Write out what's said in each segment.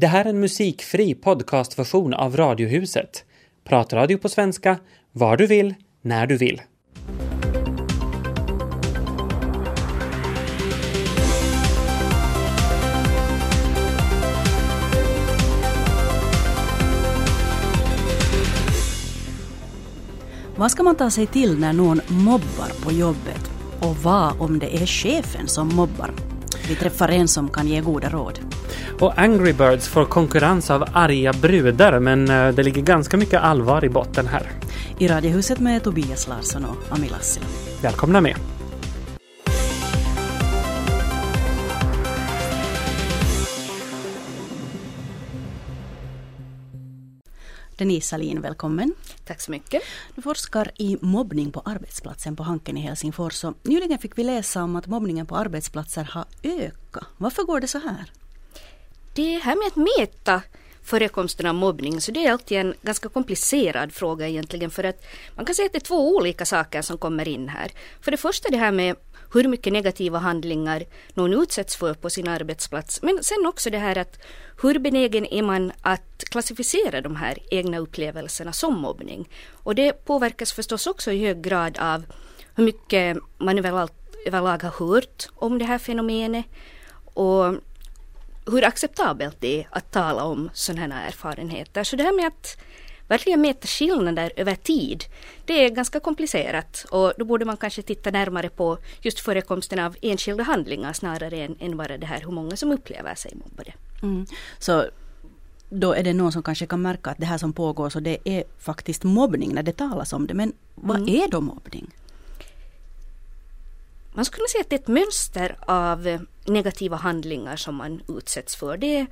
Det här är en musikfri podcastversion av Radiohuset. Pratradio på svenska, var du vill, när du vill. Vad ska man ta sig till när någon mobbar på jobbet? Och vad om det är chefen som mobbar? Vi träffar en som kan ge goda råd. Och Angry Birds får konkurrens av arga brudar, men eh, det ligger ganska mycket allvar i botten här. I Radiohuset med Tobias Larsson och Ami Lassila. Välkomna med! Denise Salin, välkommen. Tack så mycket. Du forskar i mobbning på arbetsplatsen på Hanken i Helsingfors. Och nyligen fick vi läsa om att mobbningen på arbetsplatser har ökat. Varför går det så här? Det här med att mäta förekomsten av mobbning, så det är alltid en ganska komplicerad fråga egentligen för att man kan säga att det är två olika saker som kommer in här. För det första det här med hur mycket negativa handlingar någon utsätts för på sin arbetsplats. Men sen också det här att hur benägen är man att klassificera de här egna upplevelserna som mobbning? Och det påverkas förstås också i hög grad av hur mycket man överlag, har hört om det här fenomenet och hur acceptabelt det är att tala om sådana här erfarenheter. Så det här med att verkligen mäta skillnader över tid, det är ganska komplicerat och då borde man kanske titta närmare på just förekomsten av enskilda handlingar snarare än, än bara det här hur många som upplever sig mobbade. Mm. Så då är det någon som kanske kan märka att det här som pågår så det är faktiskt mobbning när det talas om det. Men vad mm. är då mobbning? Man skulle säga att det är ett mönster av negativa handlingar som man utsätts för. Det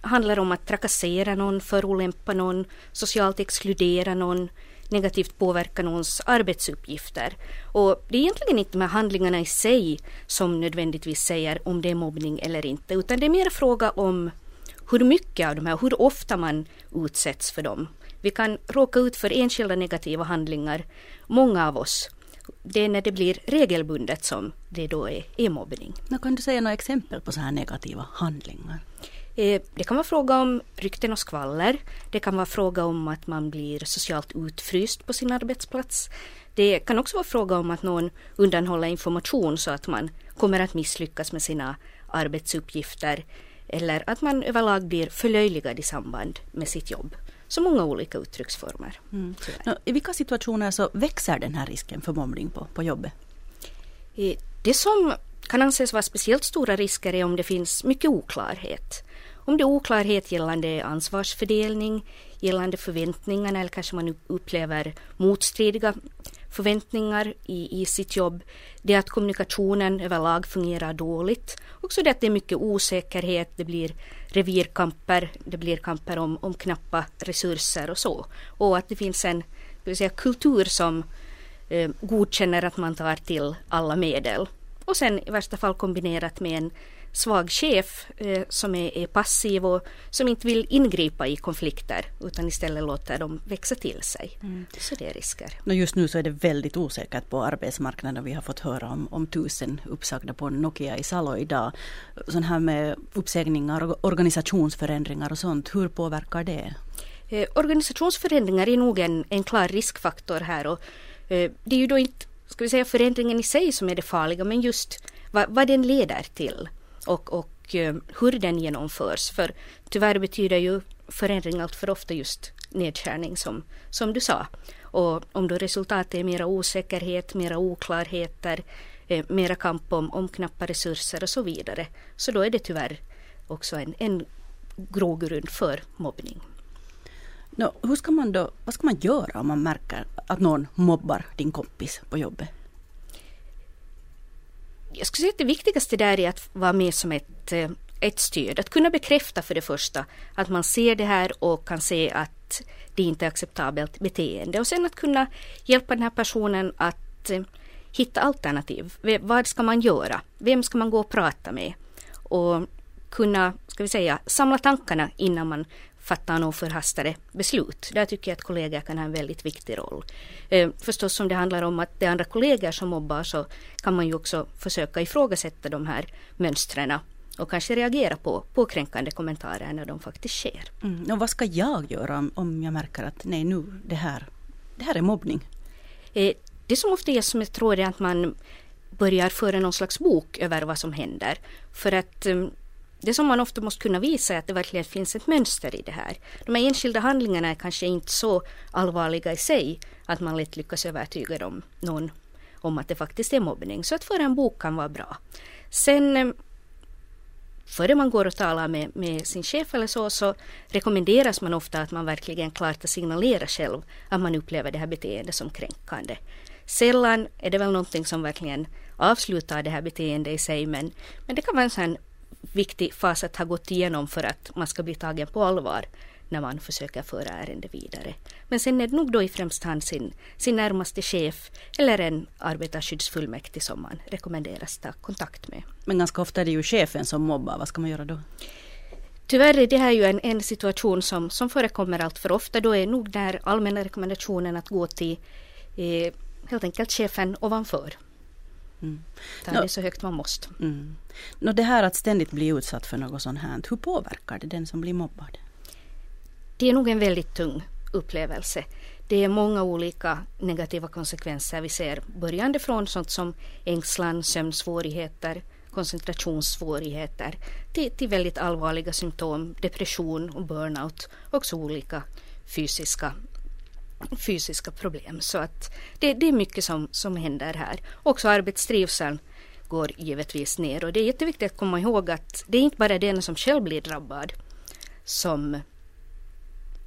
handlar om att trakassera någon, förolämpa någon, socialt exkludera någon, negativt påverka någons arbetsuppgifter. Och det är egentligen inte med handlingarna i sig som nödvändigtvis säger om det är mobbning eller inte, utan det är mer fråga om hur mycket av de här, hur ofta man utsätts för dem. Vi kan råka ut för enskilda negativa handlingar, många av oss. Det är när det blir regelbundet som det då är, är mobbning. kan du säga några exempel på så här negativa handlingar? Eh, det kan vara fråga om rykten och skvaller. Det kan vara fråga om att man blir socialt utfryst på sin arbetsplats. Det kan också vara fråga om att någon undanhåller information så att man kommer att misslyckas med sina arbetsuppgifter eller att man överlag blir förlöjligad i samband med sitt jobb. Så många olika uttrycksformer. Mm. I vilka situationer så växer den här risken för mobbning på, på jobbet? Det som kan anses vara speciellt stora risker är om det finns mycket oklarhet. Om det är oklarhet gällande ansvarsfördelning, gällande förväntningarna eller kanske man upplever motstridiga förväntningar i, i sitt jobb. Det är att kommunikationen överlag fungerar dåligt. Också det att det är mycket osäkerhet, det blir revirkamper, det blir kamper om, om knappa resurser och så. Och att det finns en ska säga, kultur som eh, godkänner att man tar till alla medel. Och sen i värsta fall kombinerat med en svag chef eh, som är, är, passiv och som inte vill ingripa i konflikter utan istället låter dem växa till sig. Mm. Så det är risker. just nu så är det väldigt osäkert på arbetsmarknaden. Vi har fått höra om, om tusen uppsagda på Nokia i Salo idag. Sån här med uppsägningar och organisationsförändringar och sånt, hur påverkar det? Eh, organisationsförändringar är nog en, en klar riskfaktor här och eh, det är ju då inte ska vi säga förändringen i sig som är det farliga men just vad, vad den leder till och, och eh, hur den genomförs. För tyvärr betyder ju förändring allt för ofta just nedskärning som, som du sa. Och om då resultatet är mera osäkerhet, mera oklarheter, eh, mera kamp om, om knappa resurser och så vidare. Så då är det tyvärr också en, en grogrund för mobbning. No, hur ska man då, vad ska man göra om man märker att någon mobbar din kompis på jobbet? Jag skulle säga att det viktigaste där är att vara med som ett, eh, ett stöd. Att kunna bekräfta för det första att man ser det här och kan se att det inte är acceptabelt beteende. Och sen att kunna hjälpa den här personen att eh, hitta alternativ. Vad ska man göra? Vem ska man gå och prata med? Och kunna, ska vi säga, samla tankarna innan man fatta några förhastade beslut. Där tycker jag att kollegor kan ha en väldigt viktig roll. Eh, förstås om det handlar om att det är andra kollegor som mobbar så kan man ju också försöka ifrågasätta de här mönstren och kanske reagera på, på kränkande kommentarer när de faktiskt sker. Mm. Och vad ska jag göra om, om jag märker att nej nu, det här, det här är mobbning? Eh, det som ofta är som jag tror är att man börjar föra någon slags bok över vad som händer. För att um, det som man ofta måste kunna visa är att det verkligen finns ett mönster i det här. De här enskilda handlingarna är kanske inte så allvarliga i sig att man lätt lyckas övertyga dem, någon om att det faktiskt är mobbning. Så att föra en bok kan vara bra. Sen eh, före man går och talar med, med, sin chef eller så, så rekommenderas man ofta att man verkligen klart signalerar själv att man upplever det här beteendet som kränkande. Sällan är det väl någonting som verkligen avslutar det här beteendet i sig, men, men det kan vara en sån viktig fas att ha gått igenom för att man ska bli tagen på allvar när man försöker föra ärendet vidare. Men sen är det nog då i främst hand sin, sin närmaste chef eller en arbetarskyddsfullmäktig som man rekommenderas ta kontakt med. Men ganska ofta är det ju chefen som mobbar, vad ska man göra då? Tyvärr är det här ju en, en situation som, som förekommer allt för ofta. Då är nog den allmänna rekommendationen att gå till eh, helt enkelt chefen ovanför. Mm. Ta no, det så högt man måste. Mm. No, det här att ständigt bli utsatt för något sånt här, hur påverkar det den som blir mobbad? Det är nog en väldigt tung upplevelse. Det är många olika negativa konsekvenser vi ser, börjande från sånt som ängslan, sömnsvårigheter, koncentrationssvårigheter till, till väldigt allvarliga symptom, depression och burnout, också olika fysiska fysiska problem. Så att det, det är mycket som, som händer här. Också arbetstrivseln går givetvis ner och det är jätteviktigt att komma ihåg att det är inte bara den som själv blir drabbad som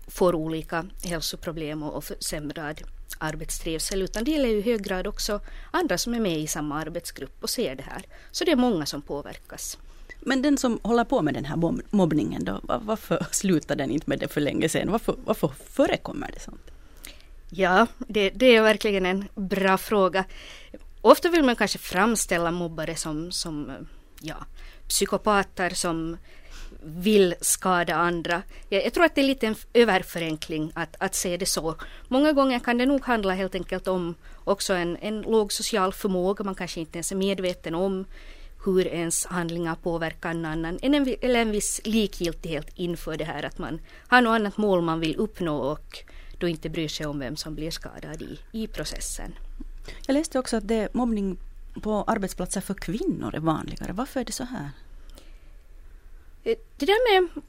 får olika hälsoproblem och, och försämrad arbetstrivsel utan det gäller i hög grad också andra som är med i samma arbetsgrupp och ser det här. Så det är många som påverkas. Men den som håller på med den här mobbningen då, varför slutar den inte med det för länge sedan? Varför, varför förekommer det sånt? Ja, det, det är verkligen en bra fråga. Ofta vill man kanske framställa mobbare som, som ja, psykopater som vill skada andra. Jag, jag, tror att det är lite en överförenkling att, att se det så. Många gånger kan det nog handla helt enkelt om också en, en låg social förmåga. Man kanske inte ens är medveten om hur ens handlingar påverkar en annan. Eller en viss likgiltighet inför det här att man har något annat mål man vill uppnå och då inte bryr sig om vem som blir skadad i, i processen. Jag läste också att det, mobbning på arbetsplatser för kvinnor är vanligare. Varför är det så här? Eh, det där med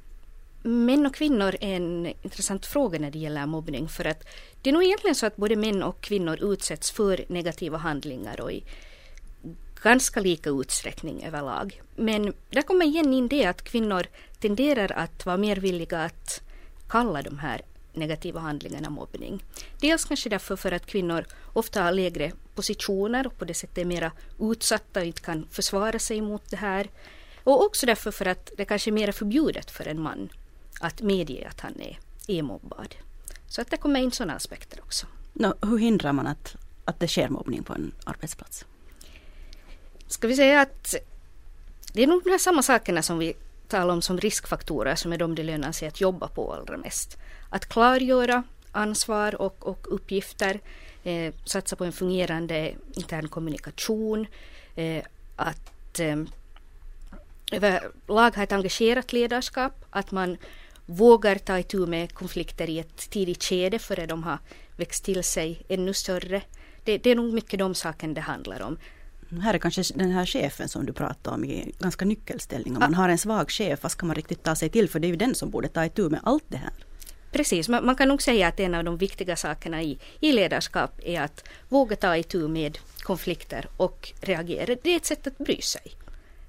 män och kvinnor är en intressant fråga när det gäller mobbning för att det är nog egentligen så att både män och kvinnor utsätts för negativa handlingar och i ganska lika utsträckning överlag. Men där kommer igen in det att kvinnor tenderar att vara mer villiga att kalla de här negativa handlingarna mobbning. Dels kanske därför för att kvinnor ofta har lägre positioner och på det sättet är mera utsatta och inte kan försvara sig mot det här. Och också därför för att det kanske är mer förbjudet för en man att medge att han är, är mobbad. Så att det kommer in sådana aspekter också. No, hur hindrar man att, att det sker mobbning på en arbetsplats? Ska vi säga att det är nog de här samma sakerna som vi tala om som riskfaktorer som är de det lönar sig att jobba på allra mest att klargöra ansvar och, och uppgifter, eh, satsa på en fungerande intern kommunikation, eh, att eh, överlag ha ett engagerat ledarskap, att man vågar ta itu med konflikter i ett tidigt skede före de har växt till sig ännu större. Det, det är nog mycket de sakerna det handlar om. Här är kanske den här chefen som du pratade om i ganska nyckelställning. Om man har en svag chef, vad ska man riktigt ta sig till? För det är ju den som borde ta itu med allt det här. Precis, man, man, kan nog säga att en av de viktiga sakerna i, i ledarskap är att våga ta itu med konflikter och reagera. Det är ett sätt att bry sig,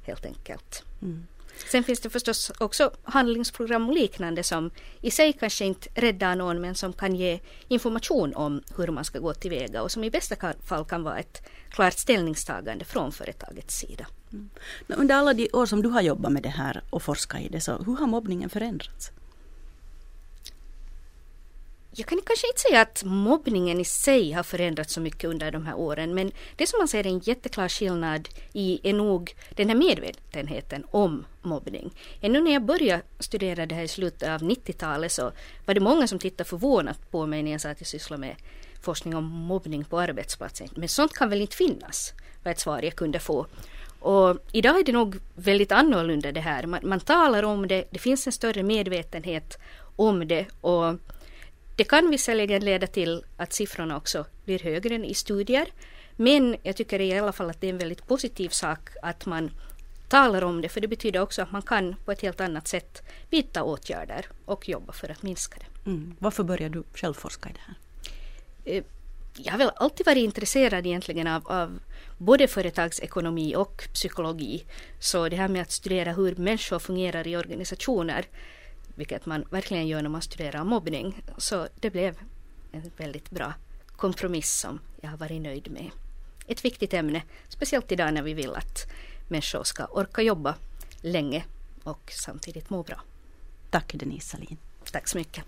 helt enkelt. Mm. Sen finns det förstås också handlingsprogram och liknande som i sig kanske inte räddar någon men som kan ge information om hur man ska gå tillväga och som i bästa fall kan vara ett klart ställningstagande från företagets sida. Mm. Under alla de år som du har jobbat med det här och forskat i det, så hur har mobbningen förändrats? Jag kan kanske inte säga att mobbningen i sig har förändrats så mycket under de här åren men det som man ser en jätteklar skillnad i är nog den här medvetenheten om mobbning. Ännu när jag började studera det här i slutet av 90-talet så var det många som tittade förvånat på mig när jag sa att jag sysslar med forskning om mobbning på arbetsplatsen. Men sånt kan väl inte finnas? var ett svar jag kunde få. Och idag är det nog väldigt annorlunda det här. Man, man talar om det, det finns en större medvetenhet om det och det kan visserligen leda till att siffrorna också blir högre än i studier. Men jag tycker i alla fall att det är en väldigt positiv sak att man talar om det, för det betyder också att man kan på ett helt annat sätt vidta åtgärder och jobba för att minska det. Mm. Varför började du själv forska i det här? Eh, jag har väl alltid varit intresserad egentligen av, av både företagsekonomi och psykologi. Så det här med att studera hur människor fungerar i organisationer, vilket man verkligen gör när man studerar mobbning, så det blev en väldigt bra kompromiss som jag har varit nöjd med. Ett viktigt ämne, speciellt idag när vi vill att människor ska orka jobba länge och samtidigt må bra. Tack Denise Salin. Tack så mycket.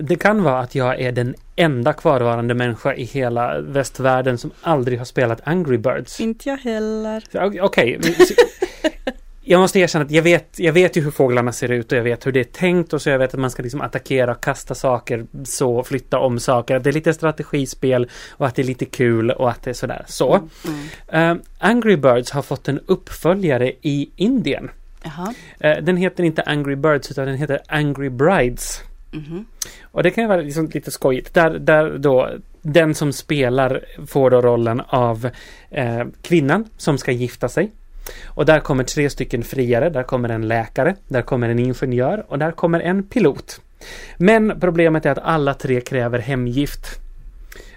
Det kan vara att jag är den enda kvarvarande människa i hela västvärlden som aldrig har spelat Angry Birds. Inte jag heller. Okej. Okay. Jag måste erkänna att jag vet, jag vet ju hur fåglarna ser ut och jag vet hur det är tänkt och så jag vet att man ska liksom attackera kasta saker så, flytta om saker. Att det är lite strategispel och att det är lite kul och att det är sådär. Så. Mm, mm. Uh, Angry Birds har fått en uppföljare i Indien. Uh, den heter inte Angry Birds utan den heter Angry Brides. Mm-hmm. Och det kan ju vara liksom lite skojigt. Där, där då den som spelar får då rollen av eh, kvinnan som ska gifta sig. Och där kommer tre stycken friare, där kommer en läkare, där kommer en ingenjör och där kommer en pilot. Men problemet är att alla tre kräver hemgift.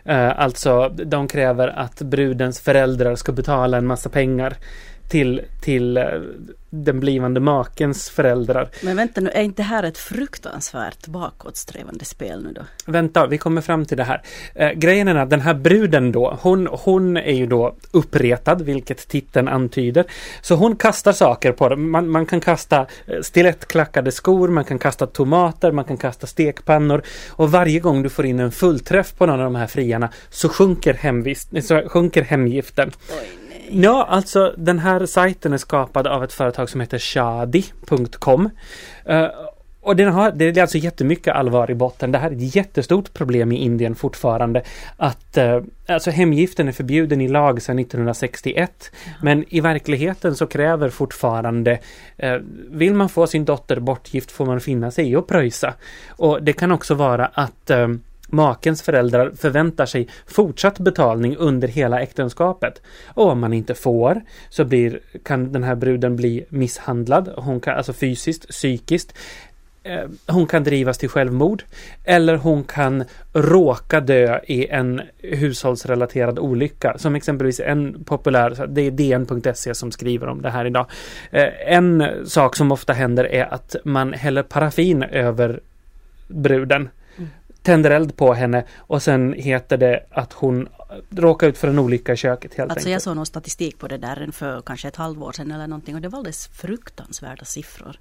Eh, alltså, de kräver att brudens föräldrar ska betala en massa pengar till, till eh, den blivande makens föräldrar. Men vänta nu, är inte det här ett fruktansvärt bakåtsträvande spel nu då? Vänta, vi kommer fram till det här. Eh, grejen är att den här bruden då, hon, hon är ju då uppretad, vilket titeln antyder. Så hon kastar saker på dem. Man, man kan kasta eh, stilettklackade skor, man kan kasta tomater, man kan kasta stekpannor. Och varje gång du får in en fullträff på någon av de här friarna så sjunker, hemvist, så sjunker hemgiften. Oj. Ja, alltså den här sajten är skapad av ett företag som heter shadi.com. Uh, eh, och den har, det är alltså jättemycket allvar i botten. Det här är ett jättestort problem i Indien fortfarande. Att eh, alltså hemgiften är förbjuden i lag sedan 1961. Ja. Men i verkligheten så kräver fortfarande eh, Vill man få sin dotter bortgift får man finna sig i att pröjsa. Och det kan också vara att eh, Makens föräldrar förväntar sig fortsatt betalning under hela äktenskapet. Och om man inte får så blir, kan den här bruden bli misshandlad, hon kan, alltså fysiskt, psykiskt. Eh, hon kan drivas till självmord eller hon kan råka dö i en hushållsrelaterad olycka. Som exempelvis en populär, det är DN.se som skriver om det här idag. Eh, en sak som ofta händer är att man häller paraffin över bruden tänder eld på henne och sen heter det att hon råkar ut för en olycka i köket helt alltså enkelt. jag såg någon statistik på det där för kanske ett halvår sedan eller någonting och det var alldeles fruktansvärda siffror.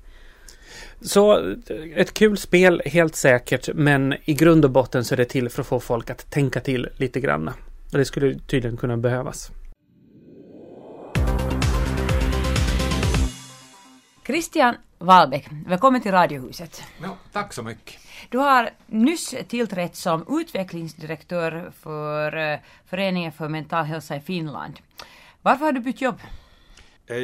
Så ett kul spel helt säkert men i grund och botten så är det till för att få folk att tänka till lite grann. Och det skulle tydligen kunna behövas. Christian Wahlbeck, välkommen till Radiohuset. Ja, tack så mycket. Du har nyss tillträtt som utvecklingsdirektör för eh, Föreningen för mental hälsa i Finland. Varför har du bytt jobb? Eh,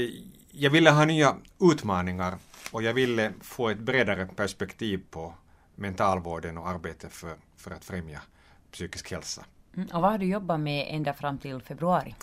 jag ville ha nya utmaningar och jag ville få ett bredare perspektiv på mentalvården och arbetet för, för att främja psykisk hälsa. Mm, och vad har du jobbat med ända fram till februari?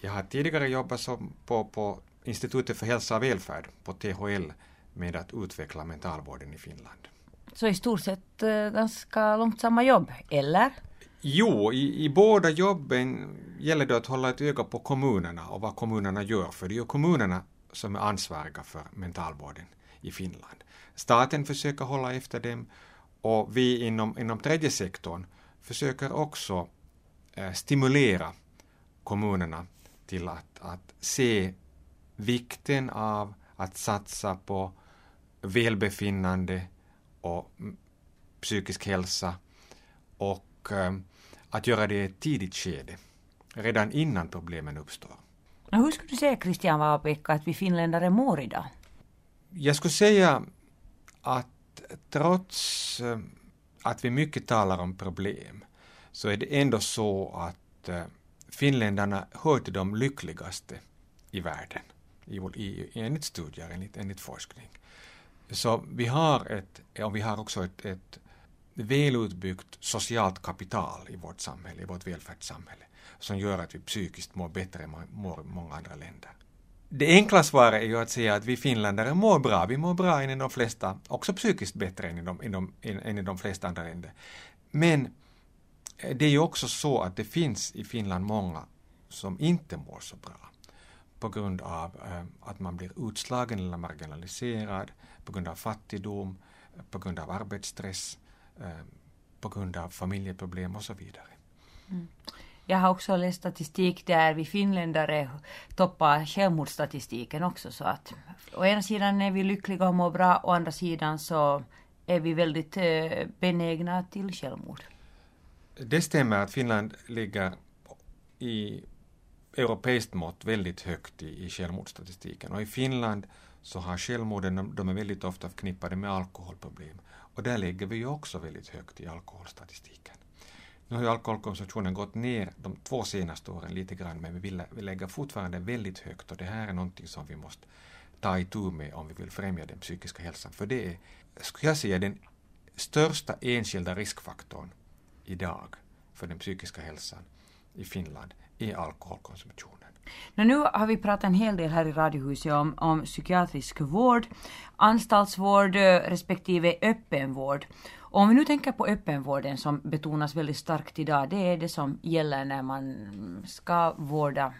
Jag har tidigare jobbat som på, på Institutet för hälsa och välfärd, på THL, med att utveckla mentalvården i Finland. Så i stort sett eh, ganska långt samma jobb, eller? Jo, i, i båda jobben gäller det att hålla ett öga på kommunerna och vad kommunerna gör, för det är ju kommunerna som är ansvariga för mentalvården i Finland. Staten försöker hålla efter dem och vi inom, inom tredje sektorn försöker också eh, stimulera kommunerna till att, att se vikten av att satsa på välbefinnande och psykisk hälsa och eh, att göra det i ett tidigt skede, redan innan problemen uppstår. hur skulle du säga, Christian Wahlbeck, att vi finländare mår idag? Jag skulle säga att trots eh, att vi mycket talar om problem så är det ändå så att att eh, finländarna hör till de lyckligaste i världen, i, i, enligt studier, enligt, enligt forskning. Så vi har ett, och vi har också ett, ett välutbyggt socialt kapital i vårt samhälle, i vårt välfärdssamhälle, som gör att vi psykiskt mår bättre än många andra länder. Det enkla svaret är ju att säga att vi finländare mår bra. Vi mår bra än i de flesta, också psykiskt bättre än i de, än, än i de flesta andra länder. Men eh, det är ju också så att det finns i Finland många som inte mår så bra på grund av eh, att man blir utslagen eller marginaliserad, på grund av fattigdom, på grund av arbetsstress, eh, på grund av familjeproblem och så vidare. Mm. Jag har också läst statistik där vi finländare toppar självmordsstatistiken också så att å ena sidan är vi lyckliga och mår bra, å andra sidan så är vi väldigt eh, benägna till självmord. Det stämmer att Finland ligger i europeiskt mått väldigt högt i, i självmordsstatistiken och i Finland så har självmorden, de är väldigt ofta förknippade med alkoholproblem och där ligger vi ju också väldigt högt i alkoholstatistiken. Nu har ju alkoholkonsumtionen gått ner de två senaste åren lite grann men vi, vill, vi lägger fortfarande väldigt högt och det här är någonting som vi måste ta itu med om vi vill främja den psykiska hälsan. För det är, skulle jag säga, den största enskilda riskfaktorn idag för den psykiska hälsan i Finland är alkoholkonsumtionen. Men nu har vi pratat en hel del här i Radiohuset om, om psykiatrisk vård, anstaltsvård respektive öppenvård. Om vi nu tänker på öppenvården som betonas väldigt starkt idag, det är det som gäller när man ska vårda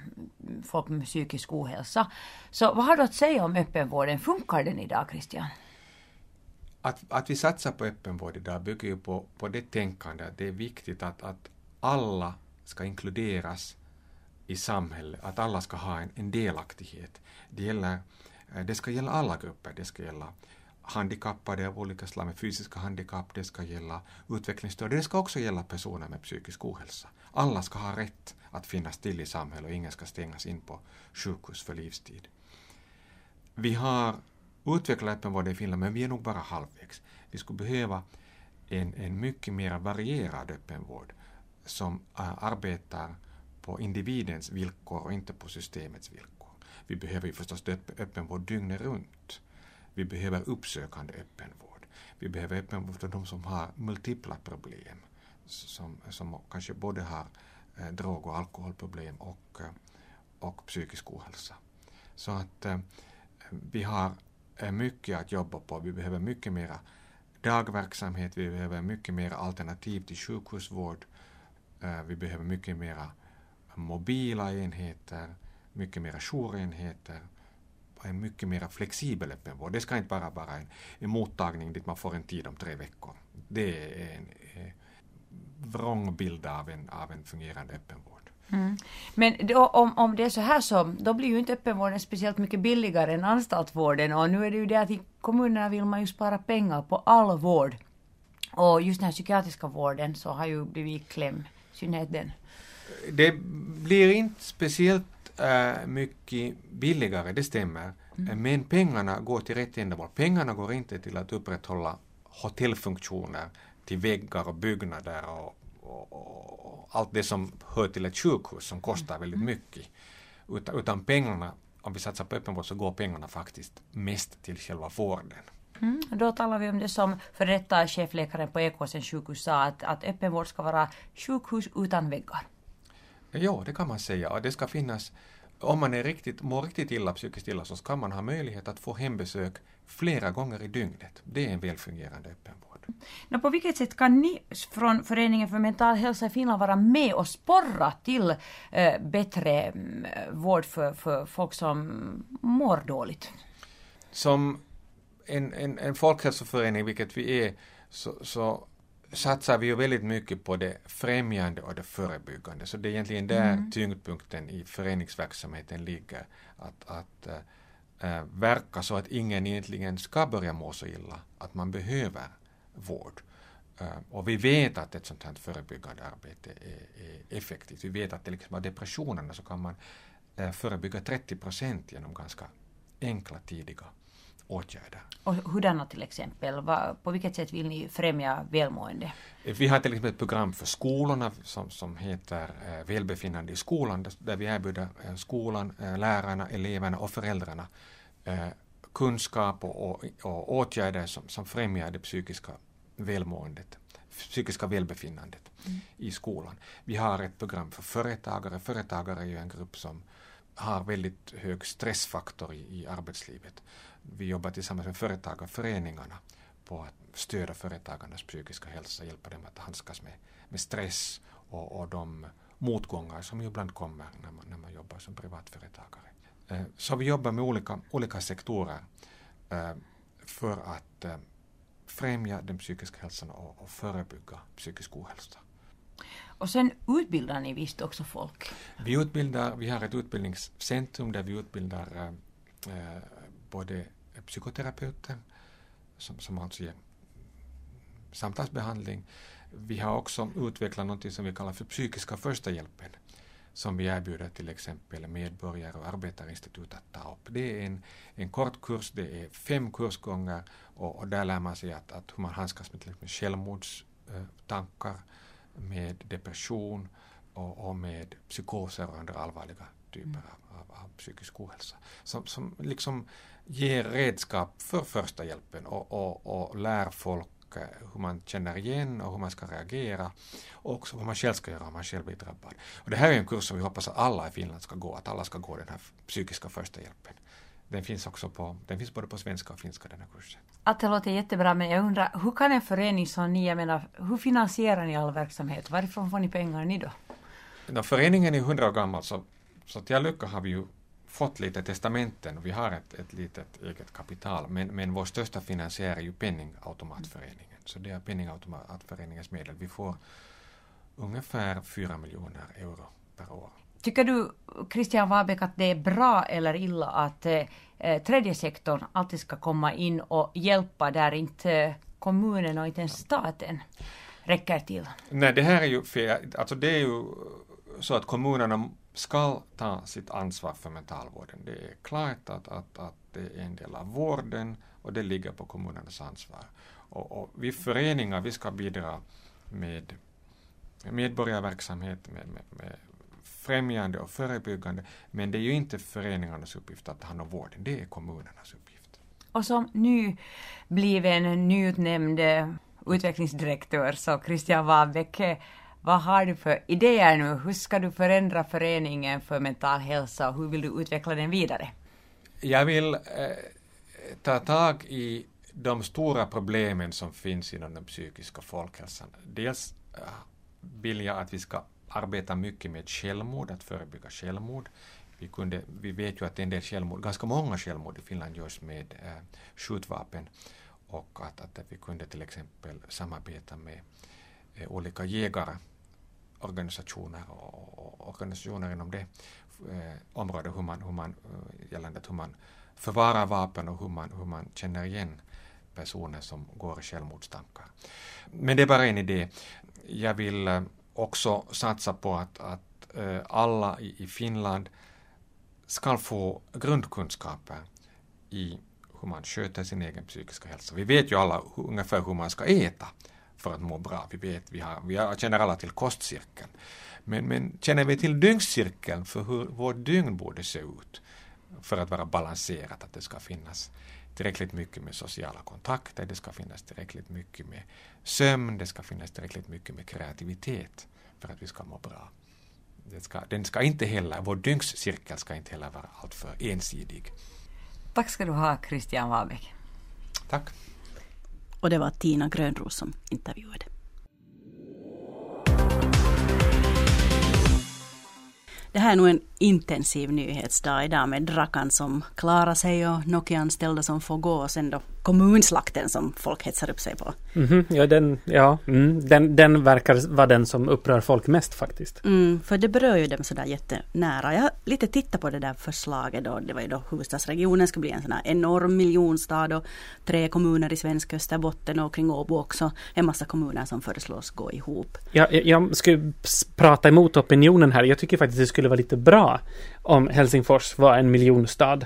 folk med psykisk ohälsa. Så vad har du att säga om öppenvården? Funkar den idag, Christian? Att, att vi satsar på öppenvård idag bygger ju på, på det tänkandet att det är viktigt att, att alla ska inkluderas i samhället, att alla ska ha en, en delaktighet. Det, gäller, eh, det ska gälla alla grupper, det ska gälla handikappade av olika slag med fysiska handikapp, det ska gälla utvecklingsstörda, det ska också gälla personer med psykisk ohälsa. Alla ska ha rätt att finnas till i samhället och ingen ska stängas in på sjukhus för livstid. Vi har utvecklat öppenvården i Finland, men vi är nog bara halvvägs. Vi skulle behöva en, en mycket mer varierad öppenvård som eh, arbetar på individens villkor och inte på systemets villkor. Vi behöver ju förstås öppenvård dygnet runt. Vi behöver uppsökande öppenvård. Vi behöver öppenvård för de som har multipla problem, som, som kanske både har eh, drog och alkoholproblem och, eh, och psykisk ohälsa. Så att eh, vi har eh, mycket att jobba på. Vi behöver mycket mera dagverksamhet, vi behöver mycket mer alternativ till sjukhusvård, eh, vi behöver mycket mera mobila enheter, mycket mera jourenheter, en mycket mer flexibel öppenvård. Det ska inte bara vara en, en mottagning dit man får en tid om tre veckor. Det är en eh, vrångbild av en, av en fungerande öppenvård. Mm. Men då, om, om det är så här så, då blir ju inte öppenvården speciellt mycket billigare än anstaltsvården och nu är det ju det att i kommunerna vill man ju spara pengar på all vård. Och just den här psykiatriska vården så har ju blivit i kläm, i synnerhet den. Det blir inte speciellt äh, mycket billigare, det stämmer. Mm. Men pengarna går till rätt ändamål. Pengarna går inte till att upprätthålla hotellfunktioner, till väggar och byggnader och, och, och allt det som hör till ett sjukhus som kostar väldigt mm. mycket. Utan, utan pengarna, om vi satsar på öppenvård så går pengarna faktiskt mest till själva vården. Mm, då talar vi om det som för detta chefläkaren på Ekåsens sjukhus sa att, att öppenvård ska vara sjukhus utan väggar. Ja, det kan man säga. Det ska finnas, om man är riktigt, mår riktigt illa, psykiskt illa, så ska man ha möjlighet att få hembesök flera gånger i dygnet. Det är en välfungerande öppenvård. No, på vilket sätt kan ni från Föreningen för mental hälsa i Finland vara med och sporra till eh, bättre mm, vård för, för folk som mår dåligt? Som en, en, en folkhälsoförening, vilket vi är, så, så satsar vi ju väldigt mycket på det främjande och det förebyggande. Så det är egentligen där mm. tyngdpunkten i föreningsverksamheten ligger. Att, att äh, verka så att ingen egentligen ska börja må så illa att man behöver vård. Äh, och vi vet att ett sånt här förebyggande arbete är, är effektivt. Vi vet att till exempel depressionerna så kan man äh, förebygga 30 procent genom ganska enkla tidiga åtgärder. Och hurdana till exempel? På vilket sätt vill ni främja välmående? Vi har till exempel ett program för skolorna som, som heter eh, Välbefinnande i skolan där vi erbjuder eh, skolan, eh, lärarna, eleverna och föräldrarna eh, kunskap och, och, och åtgärder som, som främjar det psykiska välmåendet, psykiska välbefinnandet mm. i skolan. Vi har ett program för företagare. Företagare är ju en grupp som har väldigt hög stressfaktor i, i arbetslivet. Vi jobbar tillsammans med företagarföreningarna på att stödja företagarnas psykiska hälsa, hjälpa dem att handskas med, med stress och, och de motgångar som ibland kommer när man, när man jobbar som privatföretagare. Eh, så vi jobbar med olika, olika sektorer eh, för att eh, främja den psykiska hälsan och, och förebygga psykisk ohälsa. Och sen utbildar ni visst också folk? Vi utbildar, vi har ett utbildningscentrum där vi utbildar både psykoterapeuter som, som alltså ger samtalsbehandling. Vi har också utvecklat något som vi kallar för psykiska första hjälpen som vi erbjuder till exempel medborgare och arbetarinstitut att ta upp. Det är en, en kort kurs, det är fem kursgångar och, och där lär man sig att, att hur man handskas med till exempel självmordstankar, med depression och, och med psykoser och andra allvarliga typer mm. av, av, av, psykisk ohälsa. Som, som liksom ger redskap för första hjälpen och, och, och lär folk eh, hur man känner igen och hur man ska reagera och också vad man själv ska göra om man själv blir drabbad. Och det här är en kurs som vi hoppas att alla i Finland ska gå, att alla ska gå den här psykiska första hjälpen. Den finns också på, den finns både på svenska och finska den här kursen. Att det låter jättebra men jag undrar, hur kan en förening som ni, jag menar, hur finansierar ni all verksamhet? Varifrån får ni pengar ni då? No, föreningen är hundra år gammal så, så till lycka har vi ju fått lite testamenten vi har ett, ett litet eget kapital men, men vår största finansiär är ju Penningautomatföreningen. Så det är Penningautomatföreningens medel. Vi får ungefär 4 miljoner euro per år. Tycker du, Christian Warbeck, att det är bra eller illa att eh, tredje sektorn alltid ska komma in och hjälpa där inte kommunen och inte ens staten räcker till? Nej, det här är ju fel. Alltså det är ju så att kommunerna ska ta sitt ansvar för mentalvården. Det är klart att, att, att det är en del av vården och det ligger på kommunernas ansvar. Och, och vi föreningar, vi ska bidra med medborgarverksamhet, med, med, med främjande och förebyggande, men det är ju inte föreningarnas uppgift att ta hand om vården, det är kommunernas uppgift. Och som nybliven, nyutnämnd utvecklingsdirektör, så Christian Wahlbeck, vad har du för idéer nu? Hur ska du förändra föreningen för mental hälsa och hur vill du utveckla den vidare? Jag vill eh, ta tag i de stora problemen som finns inom den psykiska folkhälsan. Dels eh, vill jag att vi ska arbeta mycket med självmord, att förebygga självmord. Vi, kunde, vi vet ju att en del självmord, ganska många självmord i Finland görs med eh, skjutvapen och att, att vi kunde till exempel samarbeta med eh, olika jägare organisationer och, organisationer inom det eh, området hur man, hur man, eh, gällande hur man förvarar vapen och hur man, hur man känner igen personer som går i självmordstankar. Men det är bara en idé. Jag vill eh, också satsa på att, att eh, alla i Finland ska få grundkunskaper i hur man sköter sin egen psykiska hälsa. Vi vet ju alla ungefär hur man ska äta för att må bra. Vi vet, vi, har, vi känner alla till kostcirkeln. Men, men känner vi till dygnscirkeln för hur vårt dygn borde se ut för att vara balanserat, att det ska finnas tillräckligt mycket med sociala kontakter, det ska finnas tillräckligt mycket med sömn, det ska finnas tillräckligt mycket med kreativitet för att vi ska må bra. Det ska, den ska inte heller, vår dygnscirkel ska inte heller vara alltför ensidig. Tack ska du ha, Christian Wahlbeck. Tack. Och det var Tina Grönros som intervjuade. Det här är nog en intensiv nyhetsdag idag med Drakan som klarar sig och Nokia-anställda som får gå och sen då kommunslakten som folk hetsar upp sig på. Mm -hmm. Ja, den, ja mm, den, den verkar vara den som upprör folk mest faktiskt. Mm, för det berör ju dem sådär jättenära. Jag har lite tittat på det där förslaget då. Det var ju då huvudstadsregionen ska bli en sån här enorm miljonstad och tre kommuner i svenska Österbotten och kring Åbo också. En massa kommuner som föreslås gå ihop. Ja, jag, jag skulle prata emot opinionen här. Jag tycker faktiskt det skulle vara lite bra om Helsingfors var en miljonstad.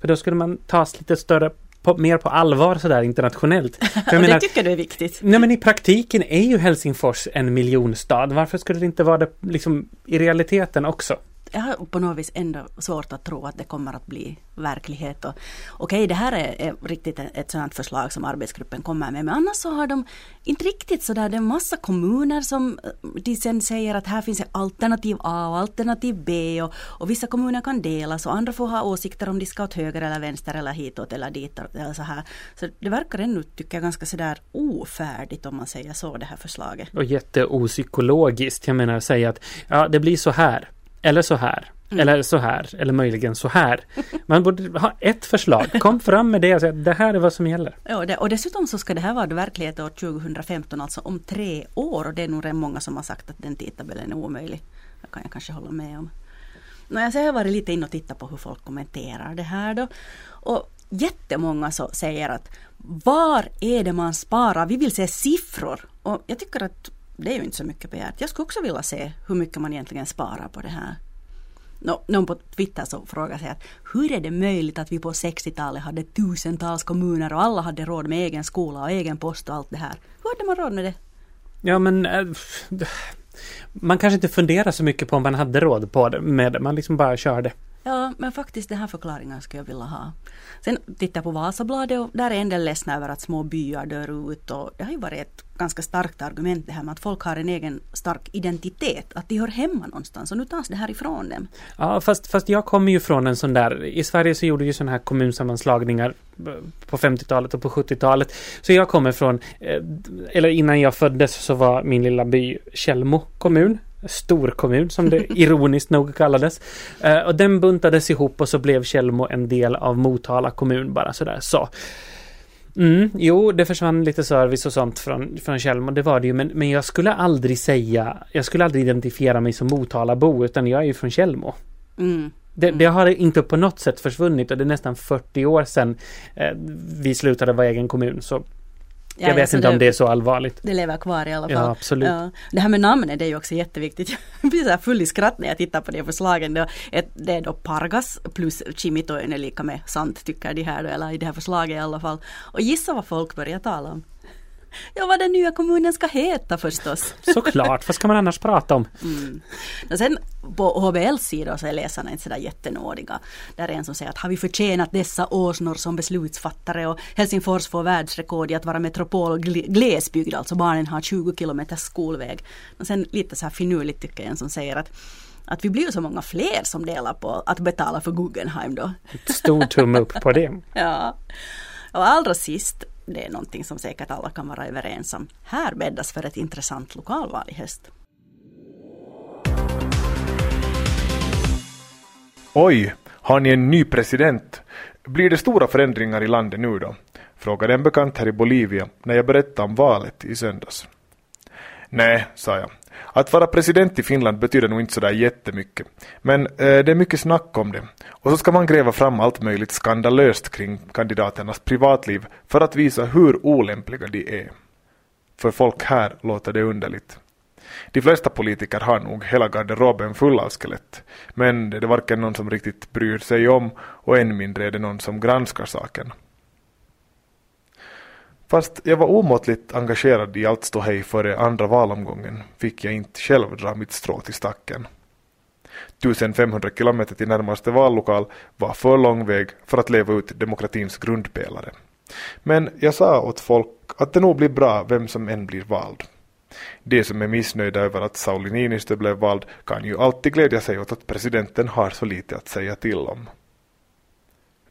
För då skulle man ta lite större på, mer på allvar sådär internationellt. För jag menar, det tycker du är viktigt. Nej men i praktiken är ju Helsingfors en miljonstad. Varför skulle det inte vara det liksom i realiteten också? Jag har på något vis ändå svårt att tro att det kommer att bli verklighet. Och, okej, det här är, är riktigt ett, ett sådant förslag som arbetsgruppen kommer med, men annars så har de inte riktigt sådär, det är en massa kommuner som eh, de sen säger att här finns alternativ A och alternativ B och, och vissa kommuner kan delas och andra får ha åsikter om de ska åt höger eller vänster eller hitåt eller ditåt eller så här. Så det verkar ännu, tycker jag, ganska sådär ofärdigt om man säger så, det här förslaget. Och jätteopsykologiskt, jag menar säga att ja, det blir så här eller så här. Mm. Eller så här. Eller möjligen så här. Man borde ha ett förslag. Kom fram med det och säg att det här är vad som gäller. Ja, det, och dessutom så ska det här vara verklighet år 2015, alltså om tre år. Och det är nog många som har sagt att den tidtabellen är omöjlig. Det kan jag kanske hålla med om. Nå, jag har varit lite inne och tittat på hur folk kommenterar det här då. Och jättemånga så säger att var är det man sparar? Vi vill se siffror. Och jag tycker att det är ju inte så mycket begärt. Jag skulle också vilja se hur mycket man egentligen sparar på det här. No, någon på Twitter så frågar sig att hur är det möjligt att vi på 60-talet hade tusentals kommuner och alla hade råd med egen skola och egen post och allt det här. Hur hade man råd med det? Ja men äh, man kanske inte funderar så mycket på om man hade råd på det med det. Man liksom bara körde. Ja, men faktiskt den här förklaringen skulle jag vilja ha. Sen tittar jag på Vasabladet och där är en del ledsna över att små byar dör ut och det har ju varit ett ganska starkt argument det här med att folk har en egen stark identitet, att de hör hemma någonstans och nu tas det här ifrån dem. Ja, fast, fast jag kommer ju från en sån där, i Sverige så gjorde ju sådana här kommunsammanslagningar på 50-talet och på 70-talet. Så jag kommer från, eh, eller innan jag föddes så var min lilla by Källmo kommun storkommun som det ironiskt nog kallades. Uh, och den buntades ihop och så blev Källmo en del av Motala kommun bara sådär så. Mm, jo, det försvann lite service och sånt från, från Källmo, det var det ju, men, men jag skulle aldrig säga, jag skulle aldrig identifiera mig som Motalabo, utan jag är ju från Källmo. Mm. Det, det, har inte på något sätt försvunnit och det är nästan 40 år sedan eh, vi slutade vara egen kommun. Så jag vet inte det, om det är så allvarligt. Det lever kvar i alla fall. Ja, absolut. Ja. Det här med namnet det är ju också jätteviktigt. Jag blir så full i skratt när jag tittar på de förslagen. Det är då Pargas plus Chimitoin är lika med sant tycker de här då, eller i det här förslaget i alla fall. Och gissa vad folk börjar tala om. Ja, vad den nya kommunen ska heta förstås. Såklart, vad ska man annars prata om? Mm. Och sen på HBLs sida så är läsarna inte sådär jättenådiga. Där är en som säger att har vi förtjänat dessa åsnor som beslutsfattare och Helsingfors får världsrekord i att vara metropol glesbygd, alltså barnen har 20 kilometers skolväg. Och sen lite så här finurligt tycker jag en som säger att att vi blir så många fler som delar på att betala för Guggenheim då. Stor tumme upp på det. ja. Och allra sist det är någonting som säkert alla kan vara överens om. Här bäddas för ett intressant lokalval i höst. Oj, har ni en ny president? Blir det stora förändringar i landet nu då? Frågade en bekant här i Bolivia när jag berättade om valet i söndags. Nej, sa jag. Att vara president i Finland betyder nog inte sådär jättemycket. Men eh, det är mycket snack om det. Och så ska man gräva fram allt möjligt skandalöst kring kandidaternas privatliv för att visa hur olämpliga de är. För folk här låter det underligt. De flesta politiker har nog hela garderoben full av skelett. Men det är varken någon som riktigt bryr sig om och än mindre är det någon som granskar saken. Fast jag var omåttligt engagerad i allt ståhej före andra valomgången fick jag inte själv dra mitt strå till stacken. 1500 kilometer till närmaste vallokal var för lång väg för att leva ut demokratins grundpelare. Men jag sa åt folk att det nog blir bra vem som än blir vald. De som är missnöjda över att Sauli Niinistö blev vald kan ju alltid glädja sig åt att presidenten har så lite att säga till om.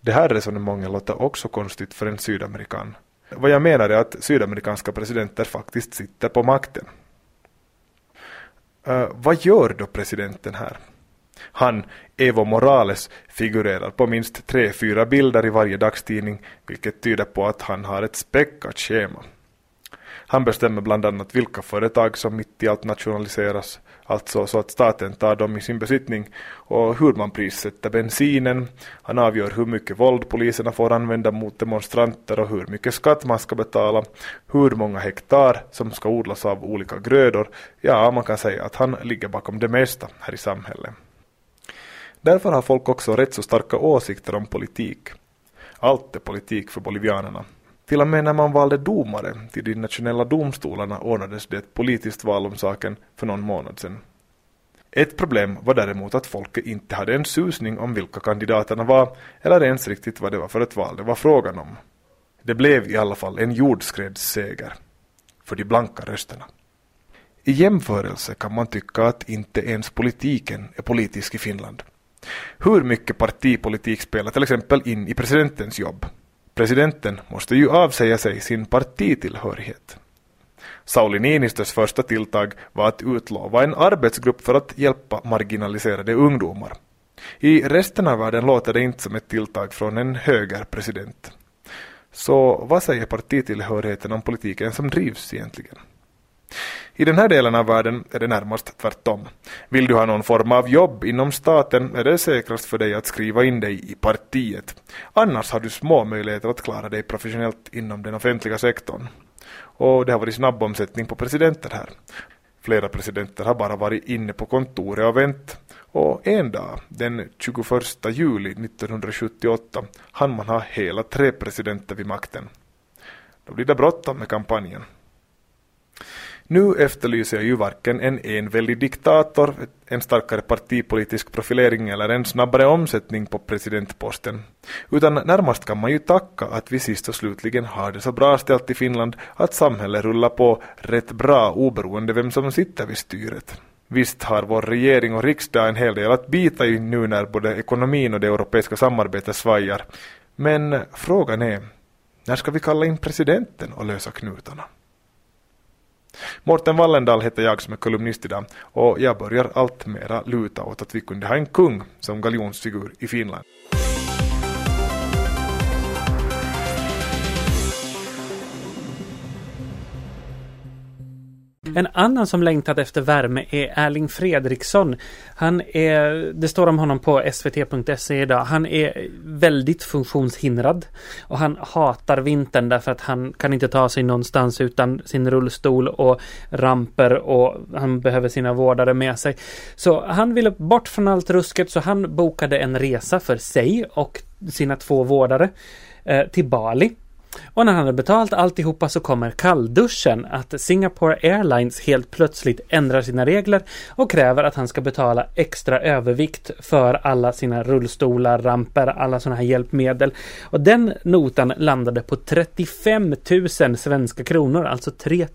Det här resonemanget låter också konstigt för en sydamerikan. Vad jag menar är att sydamerikanska presidenter faktiskt sitter på makten. Uh, vad gör då presidenten här? Han, Evo Morales, figurerar på minst tre, fyra bilder i varje dagstidning, vilket tyder på att han har ett späckat schema. Han bestämmer bland annat vilka företag som mitt i allt nationaliseras, alltså så att staten tar dem i sin besittning, och hur man prissätter bensinen. Han avgör hur mycket våld poliserna får använda mot demonstranter och hur mycket skatt man ska betala, hur många hektar som ska odlas av olika grödor. Ja, man kan säga att han ligger bakom det mesta här i samhället. Därför har folk också rätt så starka åsikter om politik. Allt är politik för bolivianerna. Till och med när man valde domare till de nationella domstolarna ordnades det ett politiskt val om saken för någon månad sedan. Ett problem var däremot att folket inte hade en susning om vilka kandidaterna var eller ens riktigt vad det var för ett val det var frågan om. Det blev i alla fall en jordskredsseger för de blanka rösterna. I jämförelse kan man tycka att inte ens politiken är politisk i Finland. Hur mycket partipolitik spelar till exempel in i presidentens jobb? Presidenten måste ju avsäga sig sin partitillhörighet. Sauli Niinistös första tilltag var att utlova en arbetsgrupp för att hjälpa marginaliserade ungdomar. I resten av världen låter det inte som ett tilltag från en högerpresident. Så vad säger partitillhörigheten om politiken som drivs egentligen? I den här delen av världen är det närmast tvärtom. Vill du ha någon form av jobb inom staten är det säkrast för dig att skriva in dig i partiet. Annars har du små möjligheter att klara dig professionellt inom den offentliga sektorn. Och det har varit snabb omsättning på presidenter här. Flera presidenter har bara varit inne på kontoret och vänt. Och en dag, den 21 juli 1978, hann man ha hela tre presidenter vid makten. Då blir det bråttom med kampanjen. Nu efterlyser jag ju varken en enväldig diktator, en starkare partipolitisk profilering eller en snabbare omsättning på presidentposten. Utan närmast kan man ju tacka att vi sist och slutligen har det så bra ställt i Finland att samhället rullar på rätt bra oberoende vem som sitter vid styret. Visst har vår regering och riksdag en hel del att bita i nu när både ekonomin och det europeiska samarbetet svajar. Men frågan är, när ska vi kalla in presidenten och lösa knutarna? Mårten Wallendal heter jag som är kolumnist idag och jag börjar allt mera luta åt att vi kunde ha en kung som galjonsfigur i Finland. En annan som längtat efter värme är Erling Fredriksson. Han är, det står om honom på svt.se idag. Han är väldigt funktionshindrad och han hatar vintern därför att han kan inte ta sig någonstans utan sin rullstol och ramper och han behöver sina vårdare med sig. Så han ville bort från allt rusket så han bokade en resa för sig och sina två vårdare eh, till Bali. Och när han har betalt alltihopa så kommer kallduschen att Singapore Airlines helt plötsligt ändrar sina regler och kräver att han ska betala extra övervikt för alla sina rullstolar, ramper, alla sådana här hjälpmedel. Och den notan landade på 35 000 svenska kronor, alltså 3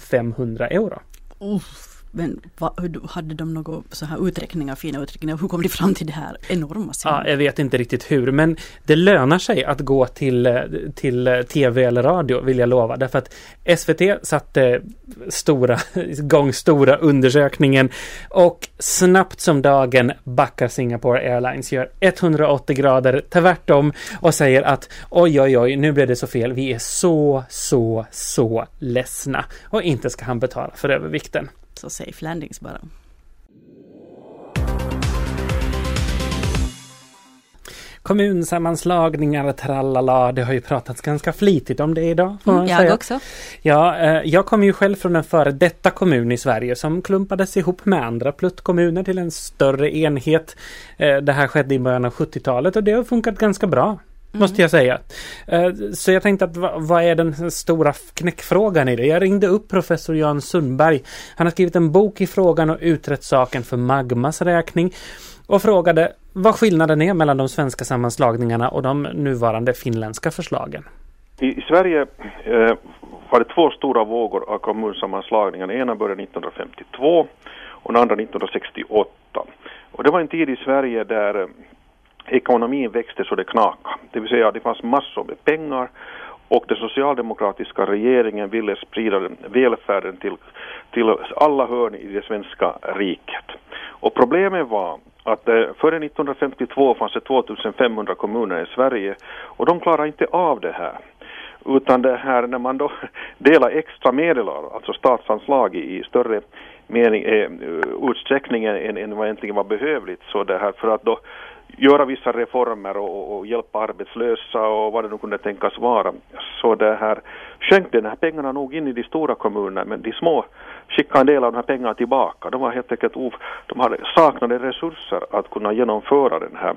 500 euro. Uff. Men va, hade de några så här uträkningar, fina uträkningar? Hur kom de fram till det här enorma summan? Ja, jag vet inte riktigt hur, men det lönar sig att gå till, till tv eller radio, vill jag lova. Därför att SVT satte stora, igång stora undersökningen och snabbt som dagen backar Singapore Airlines, gör 180 grader tvärtom och säger att oj, oj, oj, nu blev det så fel. Vi är så, så, så ledsna och inte ska han betala för övervikten så safe landings bara. Kommunsammanslagningar, tralala, det har ju pratats ganska flitigt om det idag. Mm, jag säga. också. Ja, eh, jag kommer ju själv från en före detta kommun i Sverige som klumpades ihop med andra pluttkommuner till en större enhet. Eh, det här skedde i början av 70-talet och det har funkat ganska bra. Mm. Måste jag säga. Eh, så jag tänkte att vad är den stora knäckfrågan i det? Jag ringde upp professor Jan Sundberg. Han har skrivit en bok i frågan och utrett saken för Magmas räkning. Och frågade vad skillnaden är mellan de svenska sammanslagningarna och de nuvarande finländska förslagen. I Sverige eh, var det två stora vågor av kommunsammanslagningar. Den ena började 1952 och den andra 1968. Och det var en tid i Sverige där ekonomin växte så det knakade. Det vill säga det fanns massor med pengar och den socialdemokratiska regeringen ville sprida välfärden till, till alla hörn i det svenska riket. Och problemet var att eh, före 1952 fanns det 2500 kommuner i Sverige och de klarade inte av det här. Utan det här när man då delar extra medel, alltså statsanslag i, i större mening, eh, utsträckning än, än vad egentligen var behövligt, så det här för att då göra vissa reformer och, och, hjälpa arbetslösa och vad det nu kunde tänkas vara. Så det här sjönk de här pengarna nog in i de stora kommunerna men de små skickade en del av de här pengarna tillbaka. De var helt enkelt of, de hade saknade resurser att kunna genomföra den här,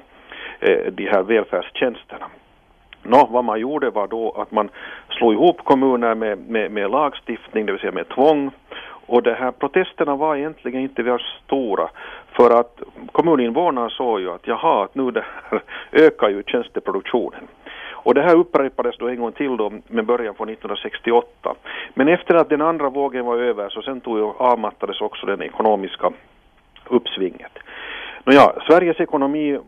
eh, de här välfärdstjänsterna. Nå, vad man gjorde var då att man slog ihop kommuner med, med, med lagstiftning, det vill säga med tvång. Och de här protesterna var egentligen inte väldigt stora för att kommuninvånarna såg ju att jaha, att nu det här ökar ju tjänsteproduktionen. Och det här upprepades då en gång till då med början från 1968. Men efter att den andra vågen var över så sen tog ju avmattades också den ekonomiska uppsvinget. Nåja, Sveriges ekonomi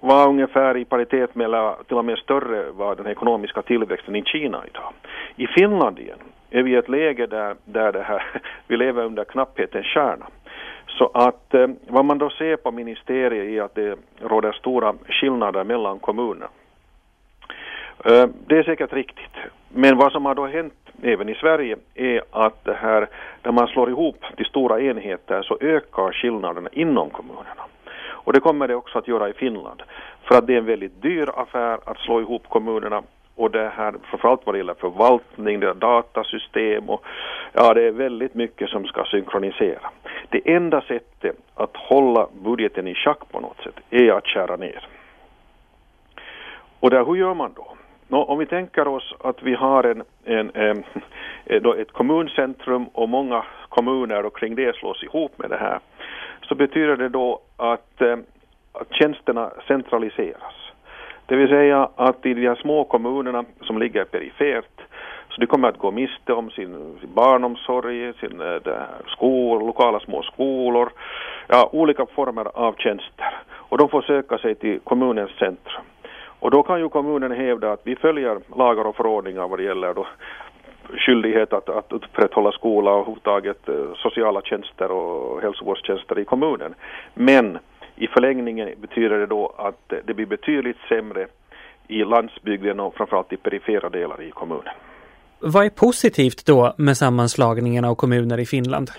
var ungefär i paritet med, eller till och med större var den ekonomiska tillväxten i Kina idag. I Finland igen är vi i ett läge där, där det här, vi lever under knapphetens kärna. Så att eh, vad man då ser på ministeriet är att det råder stora skillnader mellan kommunerna. Eh, det är säkert riktigt. Men vad som har då hänt även i Sverige är att det här, när man slår ihop de stora enheter så ökar skillnaderna inom kommunerna. Och det kommer det också att göra i Finland. För att det är en väldigt dyr affär att slå ihop kommunerna och det här framförallt vad det gäller förvaltning, det är datasystem och ja, det är väldigt mycket som ska synkronisera. Det enda sättet att hålla budgeten i schack på något sätt är att skära ner. Och där, hur gör man då? Nå, om vi tänker oss att vi har en, en, en, eh, ett kommuncentrum och många kommuner och kring det slås ihop med det här så betyder det då att, att tjänsterna centraliseras. Det vill säga att i de här små kommunerna som ligger perifert så de kommer att gå miste om sin, sin barnomsorg, sin eh, skol, lokala små skolor, ja, olika former av tjänster. Och de får söka sig till kommunens centrum. Och då kan ju kommunen hävda att vi följer lagar och förordningar vad det gäller då skyldighet att, att upprätthålla skola och överhuvudtaget eh, sociala tjänster och hälsovårdstjänster i kommunen. Men i förlängningen betyder det då att det blir betydligt sämre i landsbygden och framförallt i perifera delar i kommunen. Vad är positivt då med sammanslagningen av kommuner i Finland?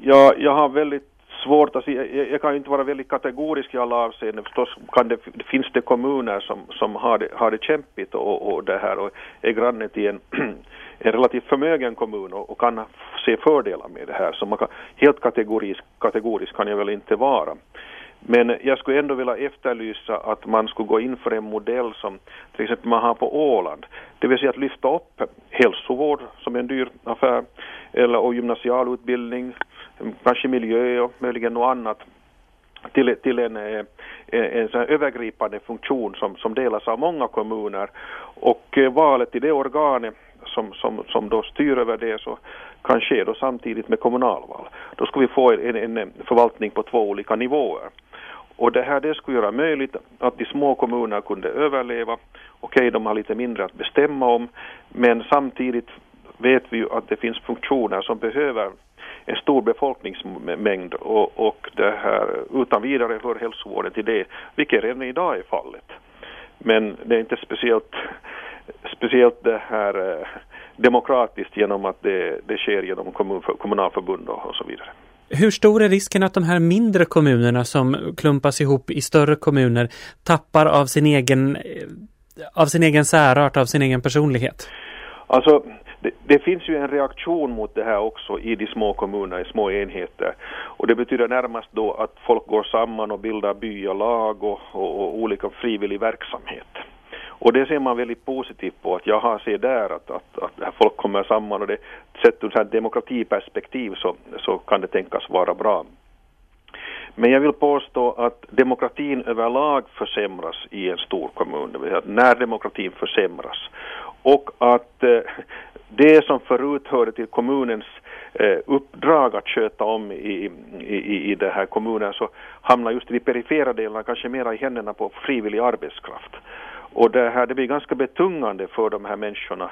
Ja, jag har väldigt svårt att säga. Jag, jag kan inte vara väldigt kategorisk i alla avseenden. Förstås kan det, finns det kommuner som, som har, det, har det kämpigt och, och det här och är granne till en, en relativt förmögen kommun och, och, kan se fördelar med det här. Så man kan, helt kategorisk, kategorisk kan jag väl inte vara. Men jag skulle ändå vilja efterlysa att man skulle gå in för en modell som till exempel man har på Åland. Det vill säga att lyfta upp hälsovård som en dyr affär eller och gymnasialutbildning, kanske miljö och möjligen något annat till, till en, eh, en, en övergripande funktion som, som delas av många kommuner. Och eh, valet i det organet som, som, som då styr över det så kan ske då samtidigt med kommunalval. Då ska vi få en, en förvaltning på två olika nivåer. Och det här det skulle göra möjligt att de små kommunerna kunde överleva. Okej, de har lite mindre att bestämma om, men samtidigt vet vi ju att det finns funktioner som behöver en stor befolkningsmängd och, och det här utan vidare hör hälsovården till det, vilket redan idag är fallet. Men det är inte speciellt, speciellt det här eh, demokratiskt genom att det, det sker genom kommun, kommunalförbund och, och så vidare. Hur stor är risken att de här mindre kommunerna som klumpas ihop i större kommuner tappar av sin egen, eh, av sin egen särart, av sin egen personlighet? Alltså, det, det, finns ju en reaktion mot det här också i de små kommunerna, i små enheter. Och det betyder närmast då att folk går samman och bildar byalag och, och, och olika frivillig verksamhet. Och det ser man väldigt positivt på, att jag har ser där att, att, att folk kommer samman och det sett ur ett demokratiperspektiv så, så kan det tänkas vara bra. Men jag vill påstå att demokratin överlag försämras i en stor kommun, det vill säga när demokratin försämras. Och att eh, det som förut hörde till kommunens eh, uppdrag att sköta om i, i, i den här kommunen så hamnar just i de perifera delarna kanske mera i händerna på frivillig arbetskraft. Och det här det blir ganska betungande för de här människorna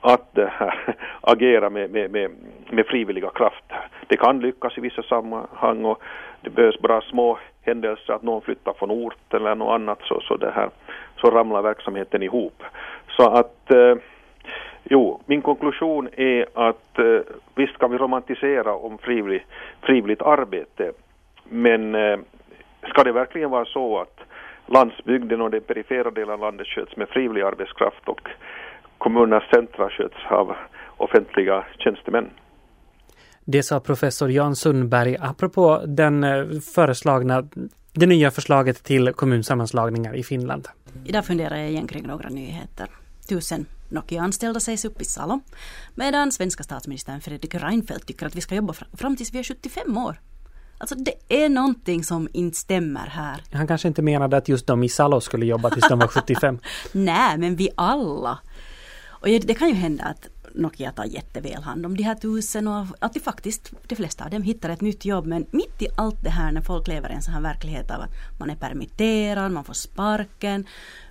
att här, eh, agera med, med, med, med frivilliga krafter. Det kan lyckas i vissa sammanhang och det behövs bara små händelser att någon flyttar från orten eller något annat så, så, det här, så ramlar verksamheten ihop. Så att eh, Jo, min konklusion är att eh, visst kan vi romantisera om frivillig, frivilligt arbete, men eh, ska det verkligen vara så att landsbygden och den perifera delen av landet sköts med frivillig arbetskraft och kommunernas centra sköts av offentliga tjänstemän. Det sa professor Jan Sundberg apropå den eh, föreslagna, det nya förslaget till kommunsammanslagningar i Finland. Idag funderar jag igen kring några nyheter. Tusen Nokia-anställda sägs upp i Salo, medan svenska statsministern Fredrik Reinfeldt tycker att vi ska jobba fram tills vi är 75 år. Alltså det är någonting som inte stämmer här. Han kanske inte menade att just de i Salo skulle jobba tills de var 75. Nej, men vi alla. Och det kan ju hända att Nokia tar jätteväl hand om de här tusen och att de faktiskt, de flesta av dem hittar ett nytt jobb. Men mitt i allt det här när folk lever i en sån här verklighet av att man är permitterad, man får sparken.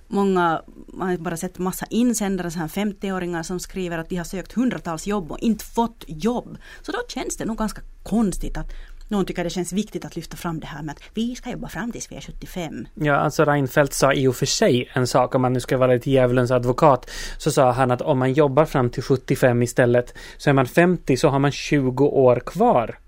Många, man har bara sett massa insändare, så här 50-åringar som skriver att de har sökt hundratals jobb och inte fått jobb. Så då känns det nog ganska konstigt att någon tycker det känns viktigt att lyfta fram det här med att vi ska jobba fram tills vi är 75. Ja, alltså Reinfeldt sa i och för sig en sak, om man nu ska vara lite djävulens advokat, så sa han att om man jobbar fram till 75 istället, så är man 50 så har man 20 år kvar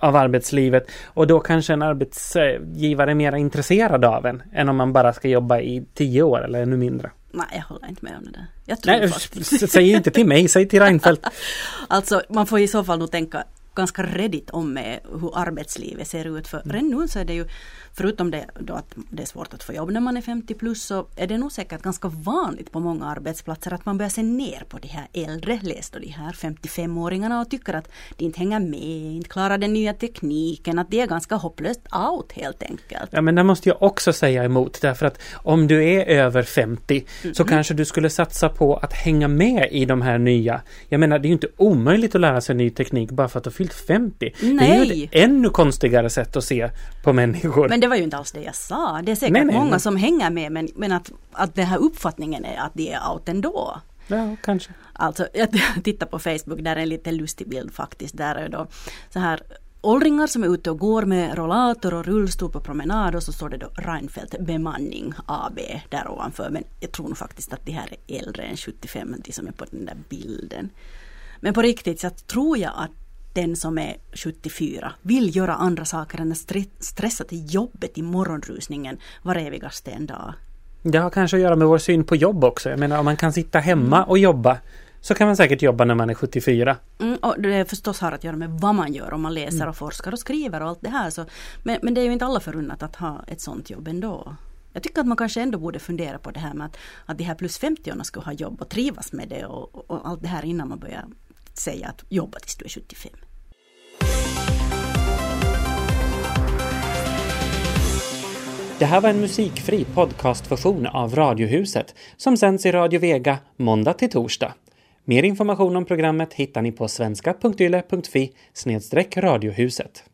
av arbetslivet och då kanske en arbetsgivare är mer intresserad av en än om man bara ska jobba i 10 år eller ännu mindre. Nej, jag håller inte med om det där. Jag tror Nej, faktiskt. säg inte till mig, säg till Reinfeldt. alltså, man får i så fall nog tänka ganska redigt om med hur arbetslivet ser ut. För mm. redan nu så är det ju förutom det då att det är svårt att få jobb när man är 50 plus så är det nog säkert ganska vanligt på många arbetsplatser att man börjar se ner på de här äldre, läs då de här 55-åringarna och tycker att de inte hänger med, inte klarar den nya tekniken, att det är ganska hopplöst out helt enkelt. Ja men det måste jag också säga emot därför att om du är över 50 mm. så kanske du skulle satsa på att hänga med i de här nya. Jag menar det är ju inte omöjligt att lära sig ny teknik bara för att fyllt 50. Nej. Det är ju ett ännu konstigare sätt att se på människor. Men det var ju inte alls det jag sa. Det är säkert nej, nej, många som hänger med men, men att, att den här uppfattningen är att de är out ändå. Ja, kanske. Alltså, jag tittar på Facebook, där är en lite lustig bild faktiskt. Där är då så här åldringar som är ute och går med rollator och rullstol på promenad och så står det då Reinfeldt bemanning AB där ovanför. Men jag tror nog faktiskt att de här är äldre än 75, de som är på den där bilden. Men på riktigt så tror jag att den som är 74 vill göra andra saker än att stressa till jobbet i morgonrusningen var evigaste en dag. Det har kanske att göra med vår syn på jobb också. Jag menar om man kan sitta hemma mm. och jobba så kan man säkert jobba när man är 74. Mm, och det förstås har att göra med vad man gör om man läser mm. och forskar och skriver och allt det här. Så, men, men det är ju inte alla förunnat att ha ett sånt jobb ändå. Jag tycker att man kanske ändå borde fundera på det här med att, att de här plus 50-åringarna ska ha jobb och trivas med det och, och allt det här innan man börjar säga att jobba tills du är 75. Det här var en musikfri podcastversion av Radiohuset som sänds i Radio Vega måndag till torsdag. Mer information om programmet hittar ni på svenska.yle.fi radiohuset.